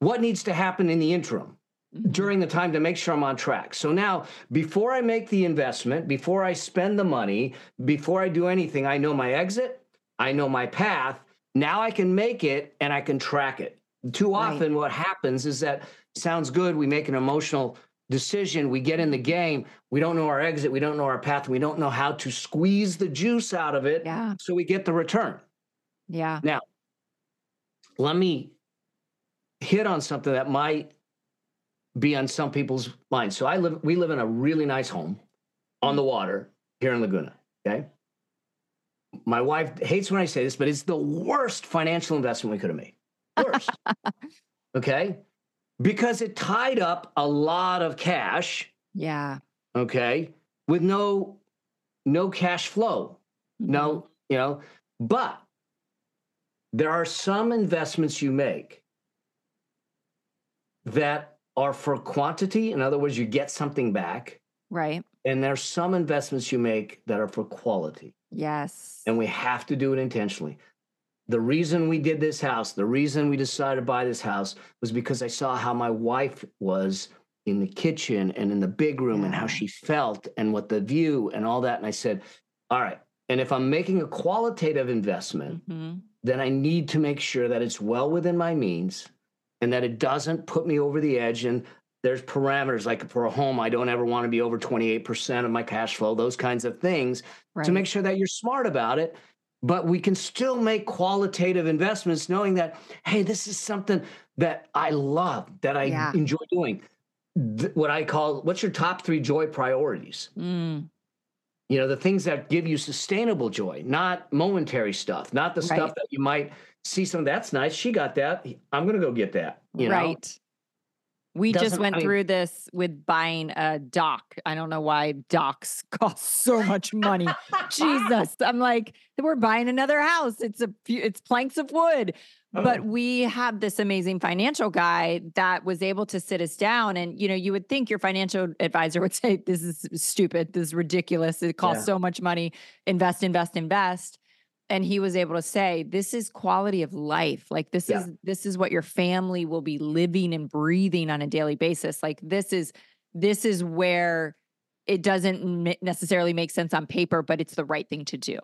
what needs to happen in the interim? Mm-hmm. during the time to make sure I'm on track. So now, before I make the investment, before I spend the money, before I do anything, I know my exit, I know my path. Now I can make it and I can track it. Too often, right. what happens is that sounds good. We make an emotional decision. We get in the game. We don't know our exit. We don't know our path. We don't know how to squeeze the juice out of it. Yeah. So we get the return. Yeah. Now, let me hit on something that might be on some people's minds. So I live, we live in a really nice home on the water here in Laguna. Okay. My wife hates when I say this, but it's the worst financial investment we could have made. Worst. okay. Because it tied up a lot of cash. Yeah. Okay. With no, no cash flow. Mm-hmm. No, you know, but there are some investments you make that are for quantity. In other words, you get something back. Right. And there's some investments you make that are for quality. Yes. And we have to do it intentionally. The reason we did this house, the reason we decided to buy this house was because I saw how my wife was in the kitchen and in the big room yeah. and how she felt and what the view and all that. And I said, all right. And if I'm making a qualitative investment, mm-hmm. then I need to make sure that it's well within my means and that it doesn't put me over the edge. And there's parameters like for a home, I don't ever want to be over 28% of my cash flow, those kinds of things right. to make sure that you're smart about it. But we can still make qualitative investments knowing that, hey, this is something that I love, that I yeah. enjoy doing. Th- what I call, what's your top three joy priorities? Mm. You know, the things that give you sustainable joy, not momentary stuff, not the right. stuff that you might see some that's nice. She got that. I'm gonna go get that. You know? Right. We Doesn't, just went I mean, through this with buying a dock. I don't know why docks cost so much money. Jesus. I'm like, we're buying another house. It's a few, it's planks of wood. Oh. But we have this amazing financial guy that was able to sit us down. And, you know, you would think your financial advisor would say, This is stupid. This is ridiculous. It costs yeah. so much money. Invest, invest, invest and he was able to say this is quality of life. Like this yeah. is this is what your family will be living and breathing on a daily basis. Like this is this is where it doesn't necessarily make sense on paper but it's the right thing to do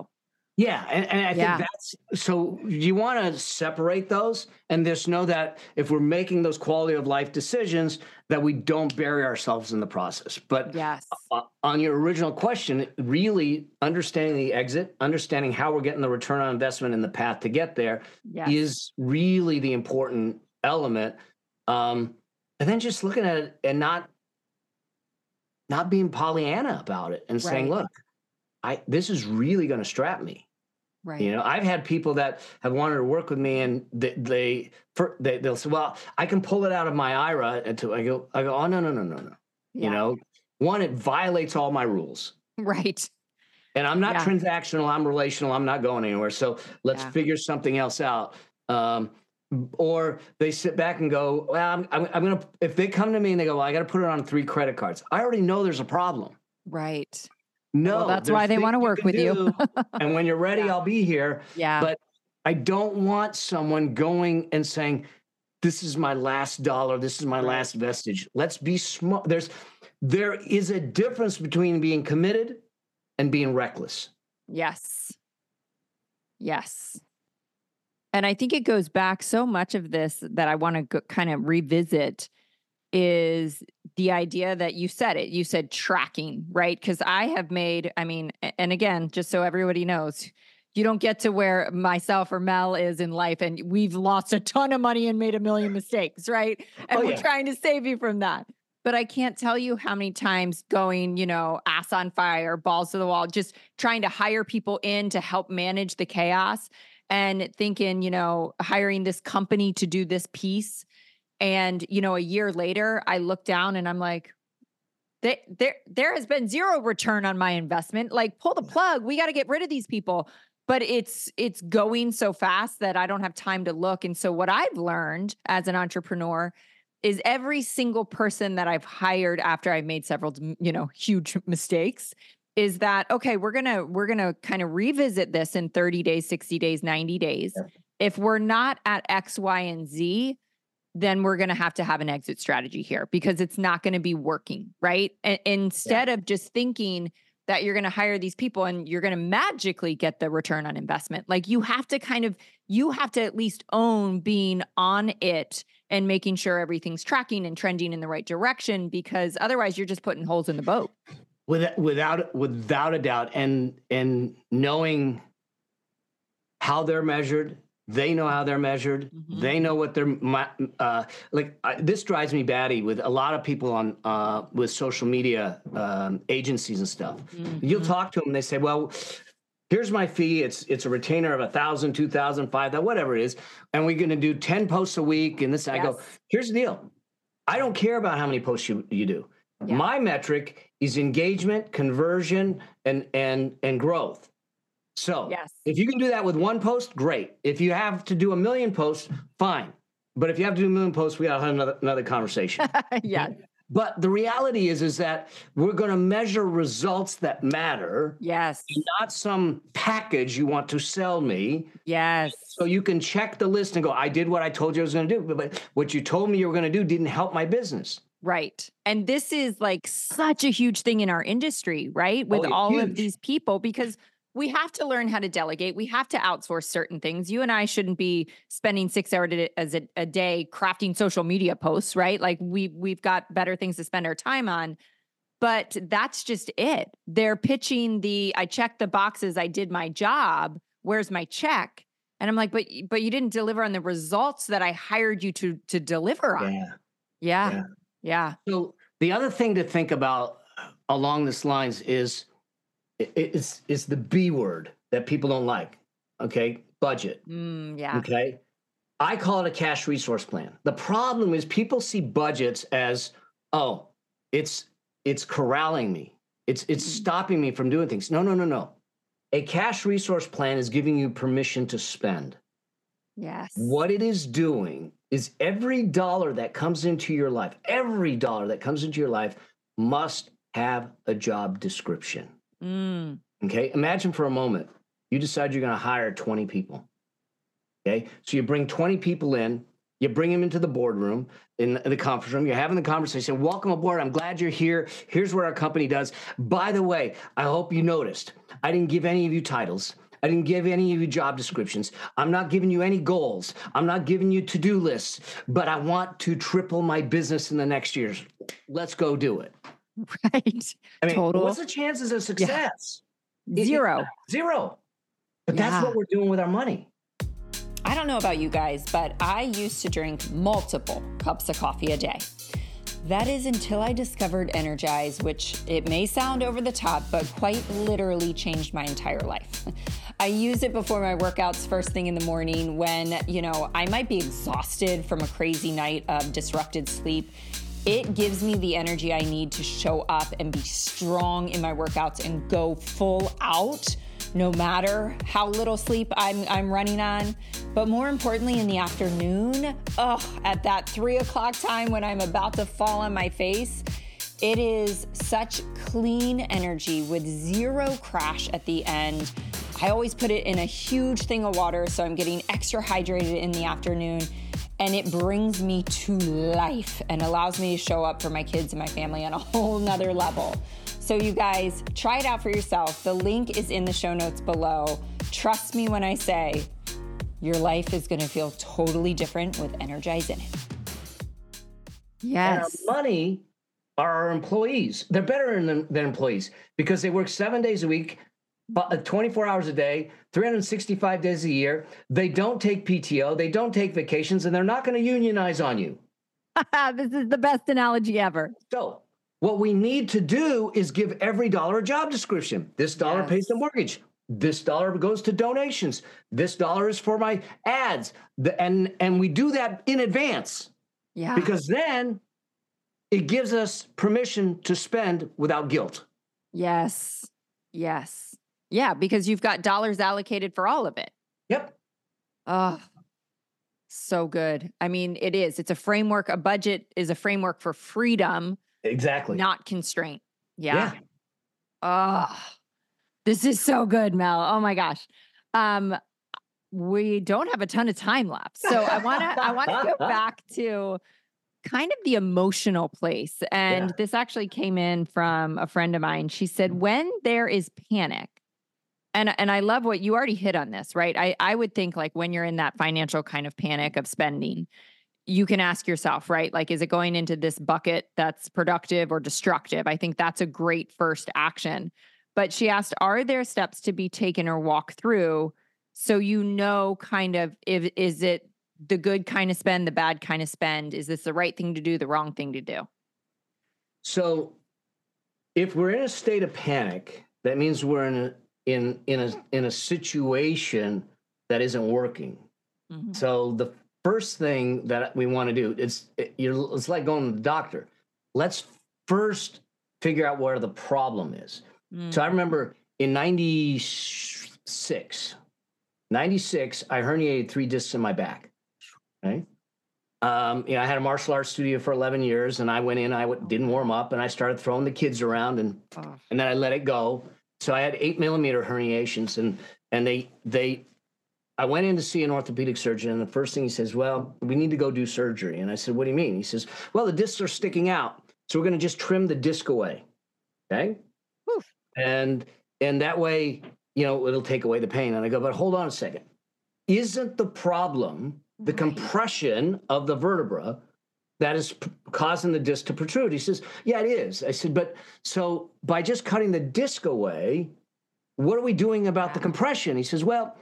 yeah, and, and I yeah. think that's so you want to separate those and just know that if we're making those quality of life decisions, that we don't bury ourselves in the process. But yes, uh, on your original question, really understanding the exit, understanding how we're getting the return on investment and the path to get there yes. is really the important element. Um, and then just looking at it and not not being Pollyanna about it and saying, look, I this is really going to strap me. Right. You know, I've had people that have wanted to work with me, and they they, they they'll say, "Well, I can pull it out of my IRA." Until I go, I go, "Oh no, no, no, no, no." Yeah. You know, one, it violates all my rules. Right. And I'm not yeah. transactional. I'm relational. I'm not going anywhere. So let's yeah. figure something else out. Um, or they sit back and go, "Well, I'm, I'm, I'm gonna." If they come to me and they go, "Well, I got to put it on three credit cards," I already know there's a problem. Right. No, well, that's why they want to work you with you. and when you're ready, yeah. I'll be here. Yeah. But I don't want someone going and saying, "This is my last dollar. This is my right. last vestige." Let's be smart. There's there is a difference between being committed and being reckless. Yes. Yes. And I think it goes back so much of this that I want to kind of revisit is the idea that you said it. You said tracking, right? Because I have made, I mean, and again, just so everybody knows, you don't get to where myself or Mel is in life and we've lost a ton of money and made a million mistakes, right? And oh, we're trying to save you from that. But I can't tell you how many times going, you know, ass on fire, balls to the wall, just trying to hire people in to help manage the chaos and thinking, you know, hiring this company to do this piece And, you know, a year later, I look down and I'm like, there, there, there has been zero return on my investment. Like, pull the plug. We got to get rid of these people. But it's it's going so fast that I don't have time to look. And so what I've learned as an entrepreneur is every single person that I've hired after I've made several, you know, huge mistakes is that okay, we're going to we're going to kind of revisit this in 30 days, 60 days, 90 days. If we're not at X, Y, and Z, then we're going to have to have an exit strategy here because it's not going to be working, right? And instead yeah. of just thinking that you're going to hire these people and you're going to magically get the return on investment, like you have to kind of you have to at least own being on it and making sure everything's tracking and trending in the right direction because otherwise you're just putting holes in the boat. Without without without a doubt and and knowing how they're measured they know how they're measured. Mm-hmm. They know what they're uh, like. I, this drives me batty with a lot of people on uh, with social media um, agencies and stuff. Mm-hmm. You'll talk to them, they say, "Well, here's my fee. It's it's a retainer of a thousand, two thousand, five, that whatever it is, and we're going to do ten posts a week." And this, yes. I go, "Here's the deal. I don't care about how many posts you you do. Yeah. My metric is engagement, conversion, and and and growth." So yes. if you can do that with one post, great. If you have to do a million posts, fine. But if you have to do a million posts, we got to have another, another conversation. yeah. But the reality is, is that we're going to measure results that matter. Yes. Not some package you want to sell me. Yes. So you can check the list and go, I did what I told you I was going to do. But what you told me you were going to do didn't help my business. Right. And this is like such a huge thing in our industry, right? Oh, with oh, all huge. of these people, because we have to learn how to delegate. We have to outsource certain things. You and I shouldn't be spending six hours as a, a, day crafting social media posts, right? Like we we've got better things to spend our time on. But that's just it. They're pitching the I checked the boxes, I did my job. Where's my check? And I'm like, but but you didn't deliver on the results that I hired you to to deliver on. Yeah. Yeah. Yeah. yeah. So the other thing to think about along this lines is it's it's the B word that people don't like. Okay, budget. Mm, yeah. Okay. I call it a cash resource plan. The problem is people see budgets as, oh, it's it's corralling me. It's it's mm. stopping me from doing things. No, no, no, no. A cash resource plan is giving you permission to spend. Yes. What it is doing is every dollar that comes into your life, every dollar that comes into your life must have a job description. Mm. Okay. Imagine for a moment you decide you're going to hire 20 people. Okay. So you bring 20 people in, you bring them into the boardroom, in the conference room, you're having the conversation. Welcome aboard. I'm glad you're here. Here's what our company does. By the way, I hope you noticed I didn't give any of you titles. I didn't give any of you job descriptions. I'm not giving you any goals. I'm not giving you to do lists, but I want to triple my business in the next years. Let's go do it. Right. I mean, Total. what's the chances of success? Yeah. Zero. It, zero. But yeah. that's what we're doing with our money. I don't know about you guys, but I used to drink multiple cups of coffee a day. That is until I discovered Energize, which it may sound over the top, but quite literally changed my entire life. I use it before my workouts first thing in the morning when, you know, I might be exhausted from a crazy night of disrupted sleep it gives me the energy I need to show up and be strong in my workouts and go full out no matter how little sleep I'm, I'm running on. But more importantly, in the afternoon, oh, at that three o'clock time when I'm about to fall on my face, it is such clean energy with zero crash at the end. I always put it in a huge thing of water so I'm getting extra hydrated in the afternoon and it brings me to life and allows me to show up for my kids and my family on a whole nother level. So, you guys, try it out for yourself. The link is in the show notes below. Trust me when I say your life is going to feel totally different with Energize in it. Yes. And our money are our employees. They're better than, than employees because they work seven days a week, uh, 24 hours a day, 365 days a year. They don't take PTO, they don't take vacations, and they're not going to unionize on you. this is the best analogy ever. So, what we need to do is give every dollar a job description. This dollar yes. pays the mortgage. This dollar goes to donations. This dollar is for my ads. The, and and we do that in advance. Yeah. Because then it gives us permission to spend without guilt. yes. Yes. Yeah, because you've got dollars allocated for all of it. Yep. Oh, so good. I mean, it is. It's a framework. A budget is a framework for freedom, Exactly. not constraint. Yeah. Oh, this is so good, Mel. Oh my gosh. Um, we don't have a ton of time left. So I want to I want to go back to kind of the emotional place. And Yeah. this actually came in from a friend of mine. She said when there is panic, and and I love what you already hit on this, right? I I would think like when you're in that financial kind of panic of spending, you can ask yourself, right? Like is it going into this bucket that's productive or destructive? I think that's a great first action. But she asked, are there steps to be taken or walk through so you know kind of if is it the good kind of spend, the bad kind of spend? Is this the right thing to do, the wrong thing to do? So if we're in a state of panic, that means we're in a in in a in a situation that isn't working. Mhm. So the first thing that we want to do it's it, you're, it's like going to the doctor. Let's first figure out where the problem is. So I Mm. remember in 96, 96, I herniated three discs in my back. Right. Um, you know, I had a martial arts studio for 11 years and I went in, I w- didn't warm up and I started throwing the kids around and, Oh, and then I let it go. So I had eight millimeter herniations and, and they, they, I went in to see an orthopedic surgeon and the first thing he says, well, we need to go do surgery. And I said, what do you mean? He says, well, the discs are sticking out. So we're going to just trim the disc away. Okay Oof. and and that way you know it'll take away the pain and i go but hold on a second isn't the problem the Right. compression of the vertebra that is p- causing the disc to protrude he says yeah it is i said but so by just cutting the disc away what are we doing about the compression he says well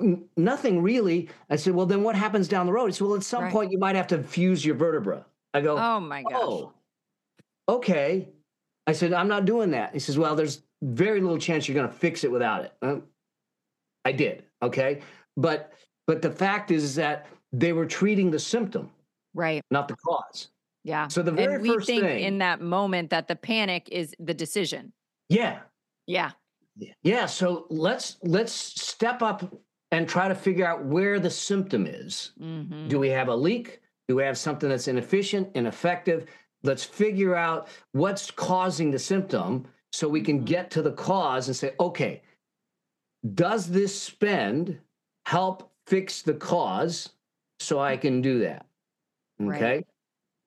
n- nothing really i said well then what happens down the road he said well at some Right. point you might have to fuse your vertebra i go oh my gosh. Oh, okay. I said, I'm not doing that. He says, Well, there's very little chance you're going to fix it without it. I did. Okay. But, but the fact is that they were treating the symptom, Right. not the cause. Yeah. So the very and we first think thing, in that moment that the panic is the decision. yeah. Yeah. Yeah. So let's, let's step up and try to figure out where the symptom is. Mhm. Do we have a leak? Do we have something that's inefficient, ineffective? Let's figure out what's causing the symptom so we can get to the cause and say, okay, does this spend help fix the cause so I can do that? Right. Okay.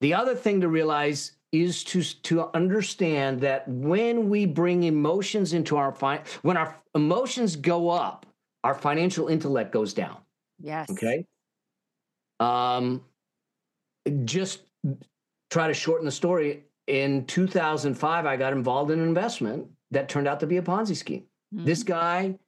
The other thing to realize is to to understand that when we bring emotions into our fi- when our emotions go up, our financial intellect goes down. Yes. Okay. Um, just try to shorten the story. In 2005, I got involved in an investment that turned out to be a Ponzi scheme. This Mhm. guy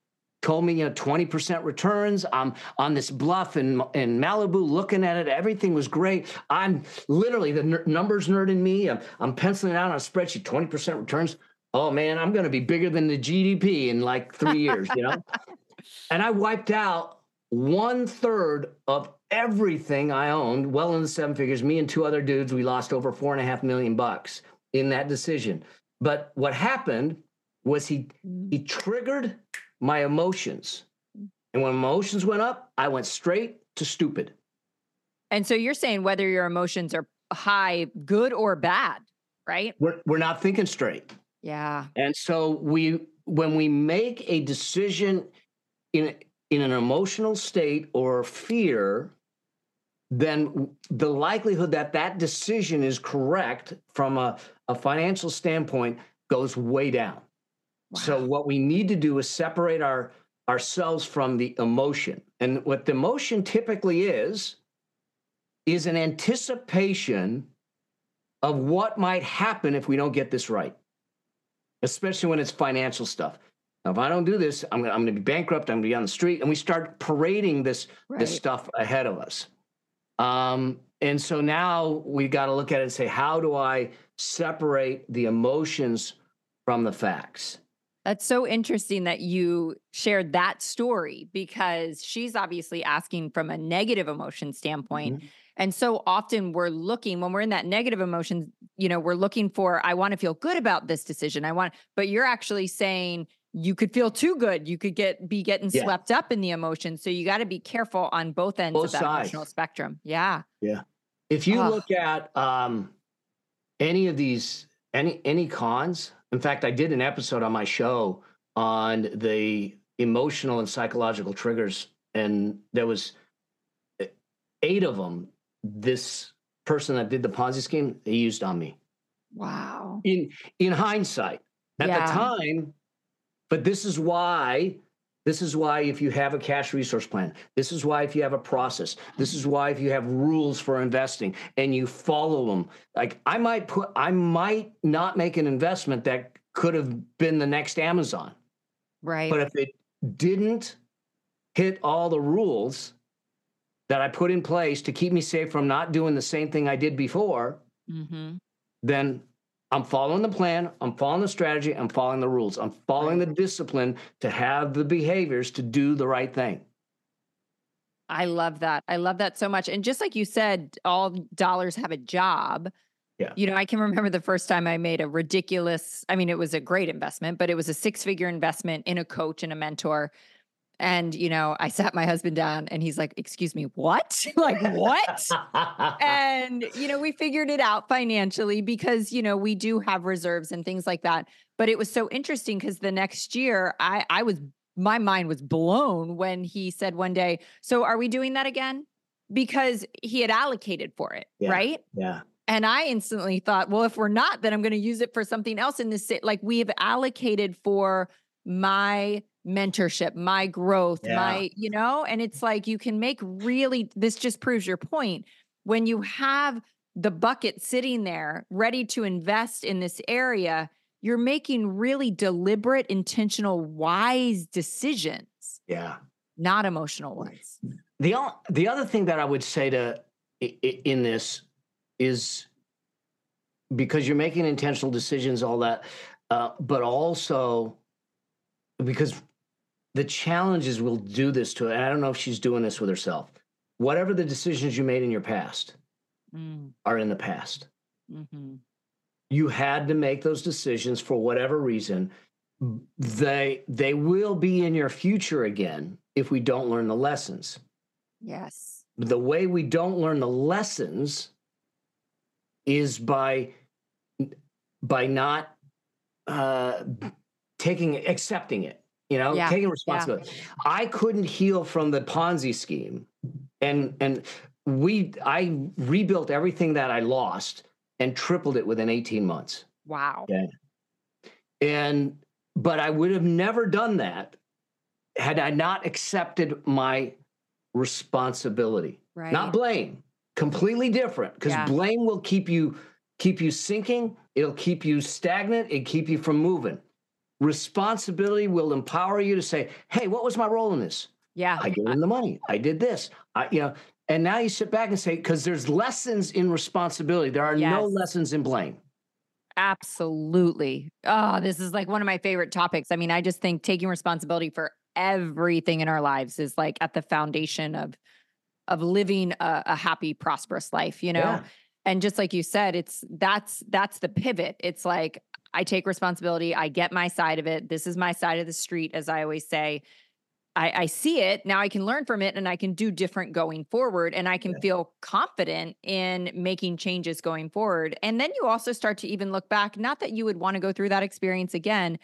told me, you know, 20% returns. I'm on this bluff in, in Malibu looking at it. Everything was great. I'm literally the ner- numbers nerd in me. I'm, I'm penciling out on a spreadsheet, 20% returns. Oh man, I'm going to be bigger than the GDP in like three years, you know? and I wiped out one third of everything I owned, well in the seven figures. Me and two other dudes, we lost over four and a half million bucks in that decision. But what happened was he he triggered my emotions. And when emotions went up, I went straight to stupid. And so you're saying whether your emotions are high, good or bad, right? We're, we're not thinking straight. Yeah. And so we when we make a decision in in an emotional state or fear, then the likelihood that that decision is correct from a, a financial standpoint goes way down. So what we need to do is separate our ourselves from the emotion. And what the emotion typically is is an anticipation of what might happen if we don't get this right. Especially when it's financial stuff. Now, if I don't do this, I'm gonna, I'm gonna be bankrupt, I'm gonna be on the street, and we start parading this Right. this stuff ahead of us. Um, and so now we got to look at it and say, how do I separate the emotions from the facts? That's so interesting that you shared that story because she's obviously asking from a negative emotion standpoint. Mhm. And so often we're looking when we're in that negative emotion, you know, we're looking for, I want to feel good about this decision. I want, but you're actually saying you could feel too good. You could get be getting Yeah. swept up in the emotion. So you got to be careful on both ends Both of that sides. emotional spectrum. Yeah. Yeah. If you look at um, any of these, any any cons. In fact, I did an episode on my show on the emotional and psychological triggers, and there was eh, eight of them. This person that did the Ponzi scheme, they used on me. Wow. In in hindsight, at Yeah. the time, but this is why. This is why if you have a cash resource plan, this is why if you have a process, this is why if you have rules for investing and you follow them. Like I might put I might not make an investment that could have been the next Amazon. Right. But if it didn't hit all the rules that I put in place to keep me safe from not doing the same thing I did before, hmm then I'm following the plan, I'm following the strategy, I'm following the rules, I'm following the discipline to have the behaviors to do the right thing. I love that. I love that so much. And just like you said, all dollars have a job. Yeah. You know, I can remember the first time I made a ridiculous, I mean, it was a great investment, but it was a six figure investment in a coach and a mentor. And, you know, I sat my husband down and he's like, Excuse me, what? like, what? and you know we figured it out financially because you know we do have reserves and things like that but it was so interesting because the next year i i was my mind was blown when he said one day so are we doing that again because he had allocated for it Yeah. right yeah. and i instantly thought well if we're not then i'm going to use it for something else in this like we have allocated for my mentorship my growth Yeah. my you know and it's like you can make really this just proves your point when you have the bucket sitting there ready to invest in this area you're making really deliberate intentional wise decisions Yeah. not emotional ones The the other thing that I would say to in this is because you're making intentional decisions, all that, uh, but also because the challenges will do this to it. I don't know if she's doing this with herself. Whatever the decisions you made in your past Mm, are in the past. mhm. You had to make those decisions for whatever reason. They they will be in your future again if we don't learn the lessons. yes the way we don't learn the lessons is by by not uh taking accepting it you know Yeah, taking responsibility. I couldn't heal from the ponzi scheme. And and we i rebuilt everything that i lost and tripled it within 18 months. Wow. Yeah. and but i would have never done that had i not accepted my responsibility. Right. not blame completely different because Yeah. blame will keep you keep you sinking. It'll keep you stagnant. It keep you from moving responsibility will empower you to say hey what was my role in this yeah i gave him the money i did this i you know and now you sit back and say because there's lessons in responsibility there are no lessons in blame Absolutely. Oh, this is like one of my favorite topics. I mean, I just think taking responsibility for everything in our lives is like at the foundation of of living a, a happy, prosperous life, you know? Yeah. And just like you said, it's that's that's the pivot. It's like I take responsibility, I get my side of it. This is my side of the street, as I always say. I, I see it now. I can learn from it, and I can do different going forward, and I can Yeah. feel confident in making changes going forward. And then you also start to even look back. Not that you would want to go through that experience again,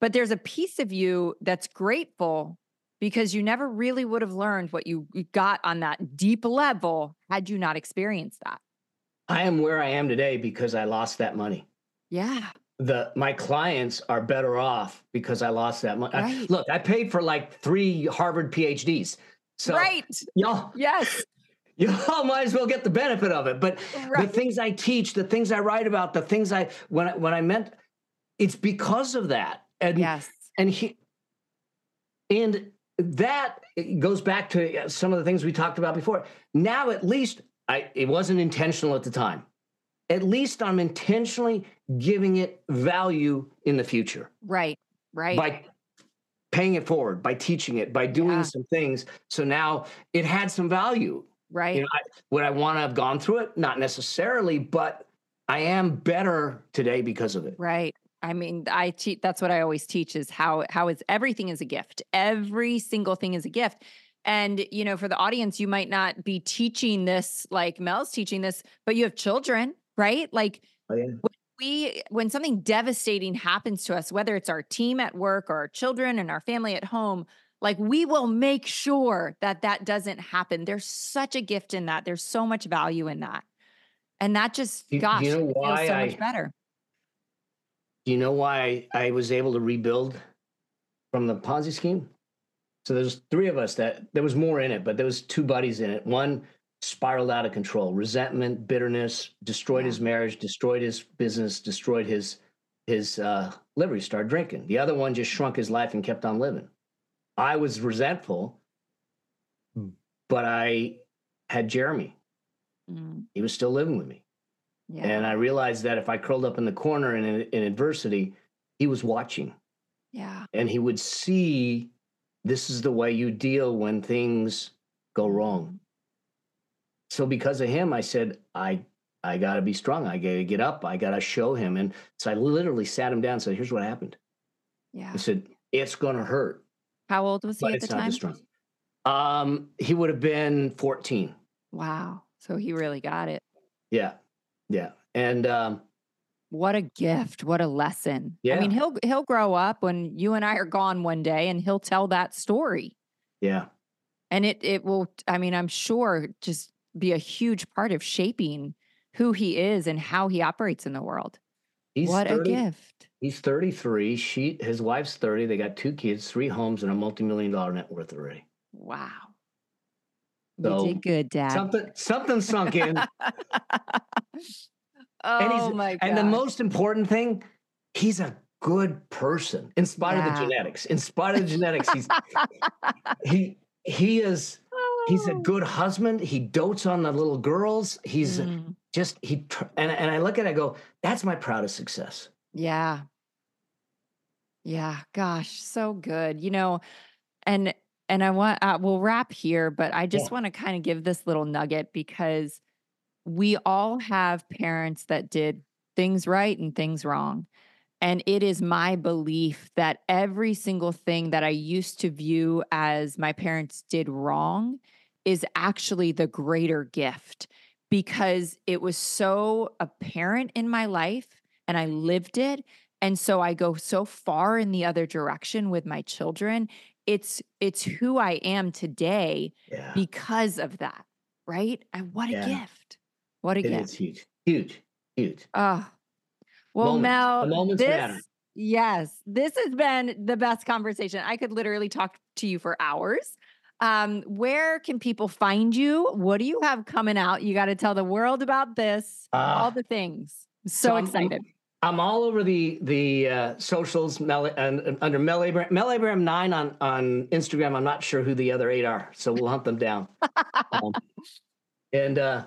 but there's a piece of you that's grateful because you never really would have learned what you you got on that deep level had you not experienced that. i am where i am today because i lost that money Yeah. The my clients are better off because I lost that money. Right. Look, I paid for like three Harvard PhDs. So right. y'all, Yes. y'all might as well get the benefit of it. But the things I teach, the things I write about, the things I when I when I meant it's because of that. And Yes. and he and that goes back to uh, some of the things we talked about before. Now at least I it wasn't intentional at the time. At least I'm intentionally giving it value in the future. Right. right. by paying it forward, by teaching it, by doing Yeah. some things. So now it had some value. right. You know, I, would I want to have gone through it? Not necessarily, but I am better today because of it. Right. I mean, I teach that's what I always teach is how how is everything is a gift. Every single thing is a gift. And you know, for the audience, you might not be teaching this like Mel's teaching this, but you have children, right? Like Oh, yeah. we when something devastating happens to us, whether it's our team at work or our children and our family at home, like we will make sure that that doesn't happen. There's such a gift in that. There's so much value in that. And that just Do you- do gosh, you know why so I- much better. Do you know why I, I was able to rebuild from the Ponzi scheme? So there's three of us that there was more in it, but there was two buddies in it. One spiraled out of control, resentment, bitterness, destroyed his marriage, destroyed his business, destroyed his his uh, liver. He started drinking. The other one just shrunk his life and kept on living. I was resentful, but I had Jeremy. Mm, He was still living with me. yeah. And I realized that if I curled up in the corner in, in adversity, he was watching yeah. and he would see this is the way you deal when things go wrong. So because of him, I said, I I gotta be strong. I gotta get up. I gotta show him. And so I literally sat him down and said, Here's what happened. Yeah. I said, It's gonna hurt, How old was he but at the time? Um, he would have been 14. Wow. So he really got it. Yeah. Yeah. And um, What a gift. What a lesson. yeah. I mean, he'll he'll grow up when you and I are gone one day and he'll tell that story. yeah. And it it will I mean, I'm sure just be a huge part of shaping who he is and how he operates in the world. He's what 30 a gift. He's 33. She, his wife's 30. They got two kids, three homes, and a multi-million dollar net worth already. Wow. So, you did good, Dad. Something, something sunk in. oh my god. and the most important thing, he's a good person, in spite of the genetics. In spite of the genetics, he's he he is he's a Oh. good husband. He dotes on the little girls. He's Mm, just he and and I look at it, I go, that's my proudest success. yeah. Yeah, gosh, so good. You know, and and I want uh, we'll wrap here, but I just Yeah. want to kind of give this little nugget because we all have parents that did things right and things wrong. And it is my belief that every single thing that I used to view as my parents did wrong is actually the greater gift because it was so apparent in my life and I lived it. And so I go so far in the other direction with my children. It's it's who I am today Yeah. because of that, right? And what a Yeah. gift. What a It gift. is huge. Huge. Huge. Oh, well. Mel, The moments this, matter. yes, this has been the best conversation. I could literally talk to you for hours. Um, where can people find you? What do you have coming out? You got to tell the world about this, all Uh, the things. So, I'm- I'm- excited. I'm all over the the uh, socials Mel, and, and under Mel Abraham, Mel Abraham nine on on Instagram. I'm not sure who the other eight are, so we'll hunt them down. um, and uh,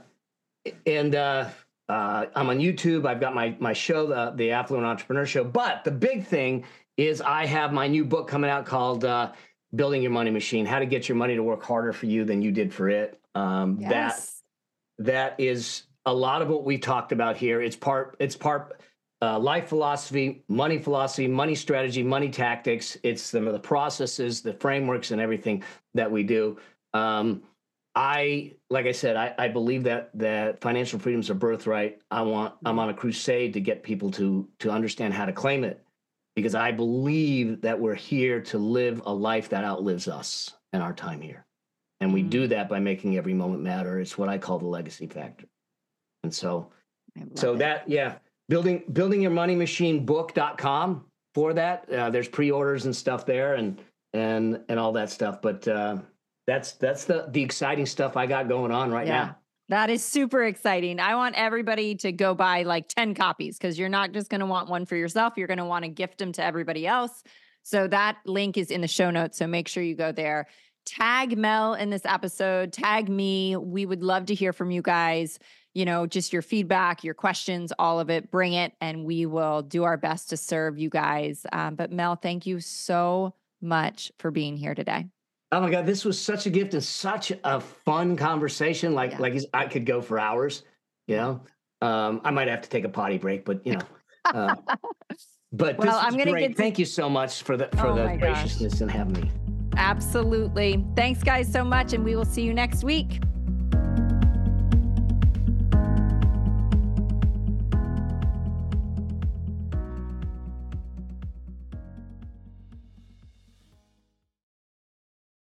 and uh, uh, I'm on YouTube. I've got my my show, the the Affluent Entrepreneur Show. But the big thing is I have my new book coming out called uh, Building Your Money Machine: How to Get Your Money to Work Harder for You Than You Did for It. Um, That Yes. that is a lot of what we talked about here. It's part it's part uh, life philosophy, money philosophy, money strategy, money tactics. It's the, the processes, the frameworks, and everything that we do. Um, I like I said, I, I believe that that financial freedom is a birthright. I want I'm on a crusade to get people to to understand how to claim it because I believe that we're here to live a life that outlives us and our time here. And we Mm. do that by making every moment matter. It's what I call the legacy factor. And so so it. that yeah, building building your money machine book.com for that. Uh, there's pre-orders and stuff there and and and all that stuff. But uh, that's that's the the exciting stuff I got going on right Yeah. now. That is super exciting. I want everybody to go buy like 10 copies because you're not just going to want one for yourself. You're going to want to gift them to everybody else. So that link is in the show notes. So make sure you go there. Tag Mel in this episode, tag me. We would love to hear from you guys. you know, just your feedback, your questions, all of it. Bring it, and we will do our best to serve you guys. Um, but Mel, thank you so much for being here today. Oh my God, this was such a gift and such a fun conversation. Like, Yeah. like I could go for hours. You know, um, I might have to take a potty break, but you know. Uh, but Well, this I'm gonna great. get Thank you so much for the for Oh the my gosh. graciousness and having me. Absolutely. Thanks, guys, so much. And we will see you next week.